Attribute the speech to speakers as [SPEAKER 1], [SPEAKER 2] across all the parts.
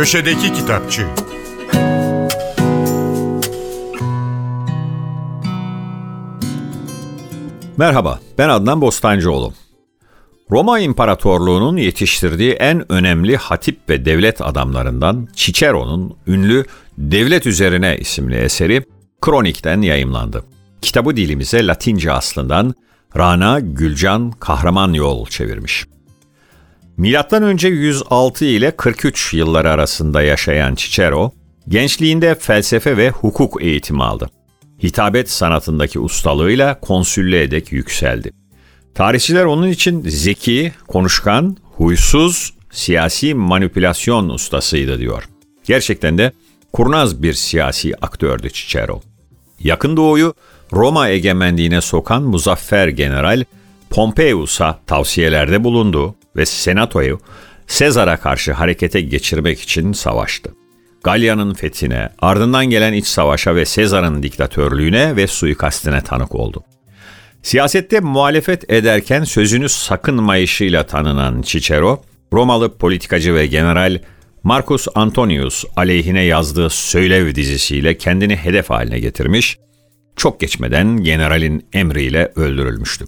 [SPEAKER 1] Köşedeki Kitapçı
[SPEAKER 2] Merhaba, ben Adnan Bostancıoğlu. Roma İmparatorluğu'nun yetiştirdiği en önemli hatip ve devlet adamlarından Cicero'nun ünlü Devlet Üzerine isimli eseri Kronik'ten yayımlandı. Kitabı dilimize Latince aslından Rana Gülcan Kahraman Yol çevirmiş. Milattan önce 106 ile 43 yılları arasında yaşayan Cicero, gençliğinde felsefe ve hukuk eğitimi aldı. Hitabet sanatındaki ustalığıyla konsüllüğe dek yükseldi. Tarihçiler onun için zeki, konuşkan, huysuz, siyasi manipülasyon ustasıydı diyor. Gerçekten de kurnaz bir siyasi aktördü Cicero. Yakın Doğu'yu Roma egemenliğine sokan muzaffer general Pompeius'a tavsiyelerde bulundu ve senatoyu Sezar'a karşı harekete geçirmek için savaştı. Galya'nın fethine, ardından gelen iç savaşa ve Sezar'ın diktatörlüğüne ve suikastine tanık oldu. Siyasette muhalefet ederken sözünü sakınmayışıyla tanınan Cicero, Romalı politikacı ve general Marcus Antonius aleyhine yazdığı Söylev dizisiyle kendini hedef haline getirmiş, çok geçmeden generalin emriyle öldürülmüştü.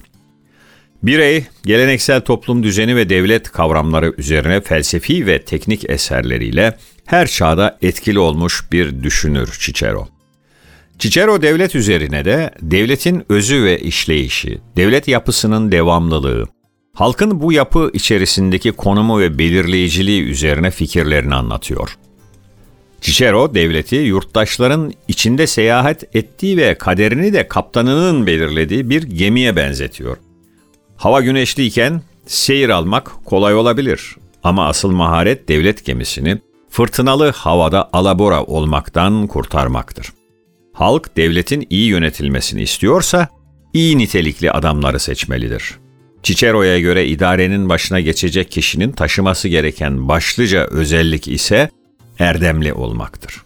[SPEAKER 2] Birey, geleneksel toplum düzeni ve devlet kavramları üzerine felsefi ve teknik eserleriyle her çağda etkili olmuş bir düşünür Cicero. Cicero devlet üzerine de devletin özü ve işleyişi, devlet yapısının devamlılığı, halkın bu yapı içerisindeki konumu ve belirleyiciliği üzerine fikirlerini anlatıyor. Cicero devleti yurttaşların içinde seyahat ettiği ve kaderini de kaptanının belirlediği bir gemiye benzetiyor. Hava güneşliyken seyir almak kolay olabilir ama asıl maharet devlet gemisini fırtınalı havada alabora olmaktan kurtarmaktır. Halk devletin iyi yönetilmesini istiyorsa iyi nitelikli adamları seçmelidir. Cicero'ya göre idarenin başına geçecek kişinin taşıması gereken başlıca özellik ise erdemli olmaktır.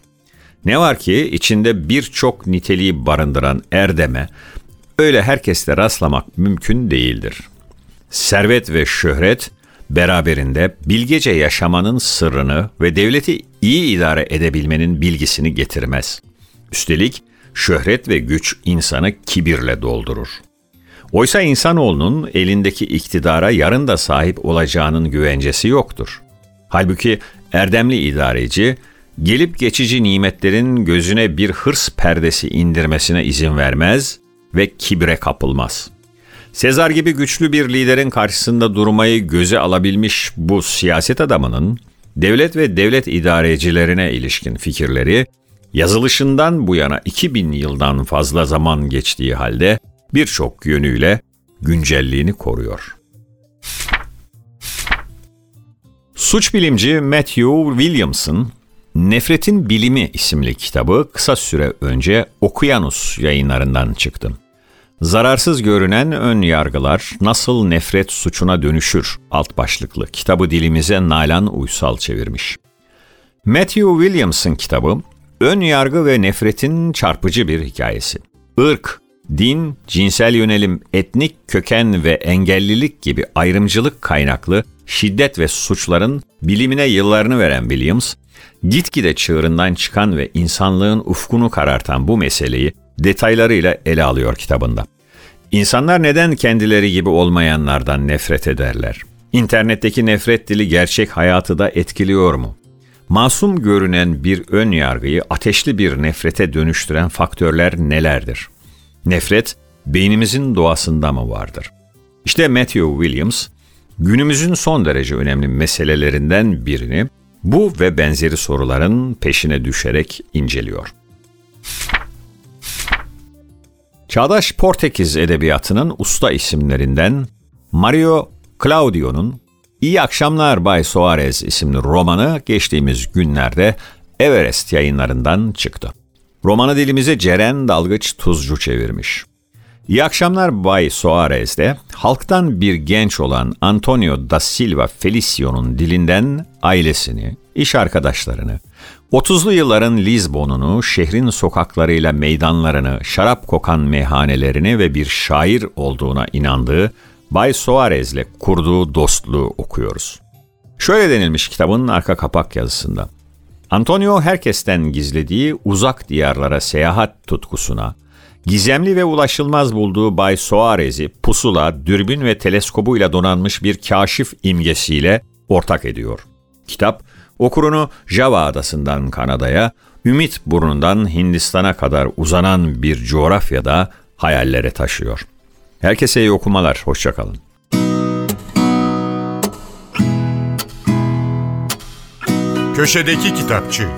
[SPEAKER 2] Ne var ki içinde birçok niteliği barındıran erdeme öyle herkeste rastlamak mümkün değildir. Servet ve şöhret beraberinde bilgece yaşamanın sırrını ve devleti iyi idare edebilmenin bilgisini getirmez. Üstelik şöhret ve güç insanı kibirle doldurur. Oysa insanoğlunun elindeki iktidara yarın da sahip olacağının güvencesi yoktur. Halbuki erdemli idareci, gelip geçici nimetlerin gözüne bir hırs perdesi indirmesine izin vermez ve kibre kapılmaz. Sezar gibi güçlü bir liderin karşısında durmayı göze alabilmiş bu siyaset adamının devlet ve devlet idarecilerine ilişkin fikirleri yazılışından bu yana 2000 yıldan fazla zaman geçtiği halde birçok yönüyle güncelliğini koruyor. Suç bilimci Matthew Williamson, Nefretin Bilimi isimli kitabı kısa süre önce Okyanus yayınlarından çıktı. Zararsız görünen ön yargılar nasıl nefret suçuna dönüşür alt başlıklı kitabı dilimize Nalan Uysal çevirmiş. Matthew Williamson kitabı ön yargı ve nefretin çarpıcı bir hikayesi. Irk, din, cinsel yönelim, etnik köken ve engellilik gibi ayrımcılık kaynaklı şiddet ve suçların bilimine yıllarını veren Williams, gitgide çığırından çıkan ve insanlığın ufkunu karartan bu meseleyi detaylarıyla ele alıyor kitabında. İnsanlar neden kendileri gibi olmayanlardan nefret ederler? İnternetteki nefret dili gerçek hayatı da etkiliyor mu? Masum görünen bir ön yargıyı ateşli bir nefrete dönüştüren faktörler nelerdir? Nefret beynimizin doğasında mı vardır? İşte Matthew Williams günümüzün son derece önemli meselelerinden birini bu ve benzeri soruların peşine düşerek inceliyor. Çağdaş Portekiz edebiyatının usta isimlerinden Mario Claudio'nun İyi Akşamlar Bay Soares isimli romanı geçtiğimiz günlerde Everest yayınlarından çıktı. Romanı dilimize Ceren Dalgıç Tuzcu çevirmiş. İyi akşamlar Bay Soares'de halktan bir genç olan Antonio da Silva Felicio'nun dilinden ailesini, iş arkadaşlarını, 30'lu yılların Lizbon'unu, şehrin sokaklarıyla meydanlarını, şarap kokan meyhanelerini ve bir şair olduğuna inandığı Bay Soares'le kurduğu dostluğu okuyoruz. Şöyle denilmiş kitabın arka kapak yazısında. Antonio herkesten gizlediği uzak diyarlara seyahat tutkusuna, gizemli ve ulaşılmaz bulduğu Bay Soares'i pusula, dürbün ve teleskobuyla donanmış bir kaşif imgesiyle ortak ediyor. Kitap, okurunu Java adasından Kanada'ya, Ümit burnundan Hindistan'a kadar uzanan bir coğrafyada hayallere taşıyor. Herkese iyi okumalar, hoşçakalın.
[SPEAKER 1] Köşedeki Kitapçı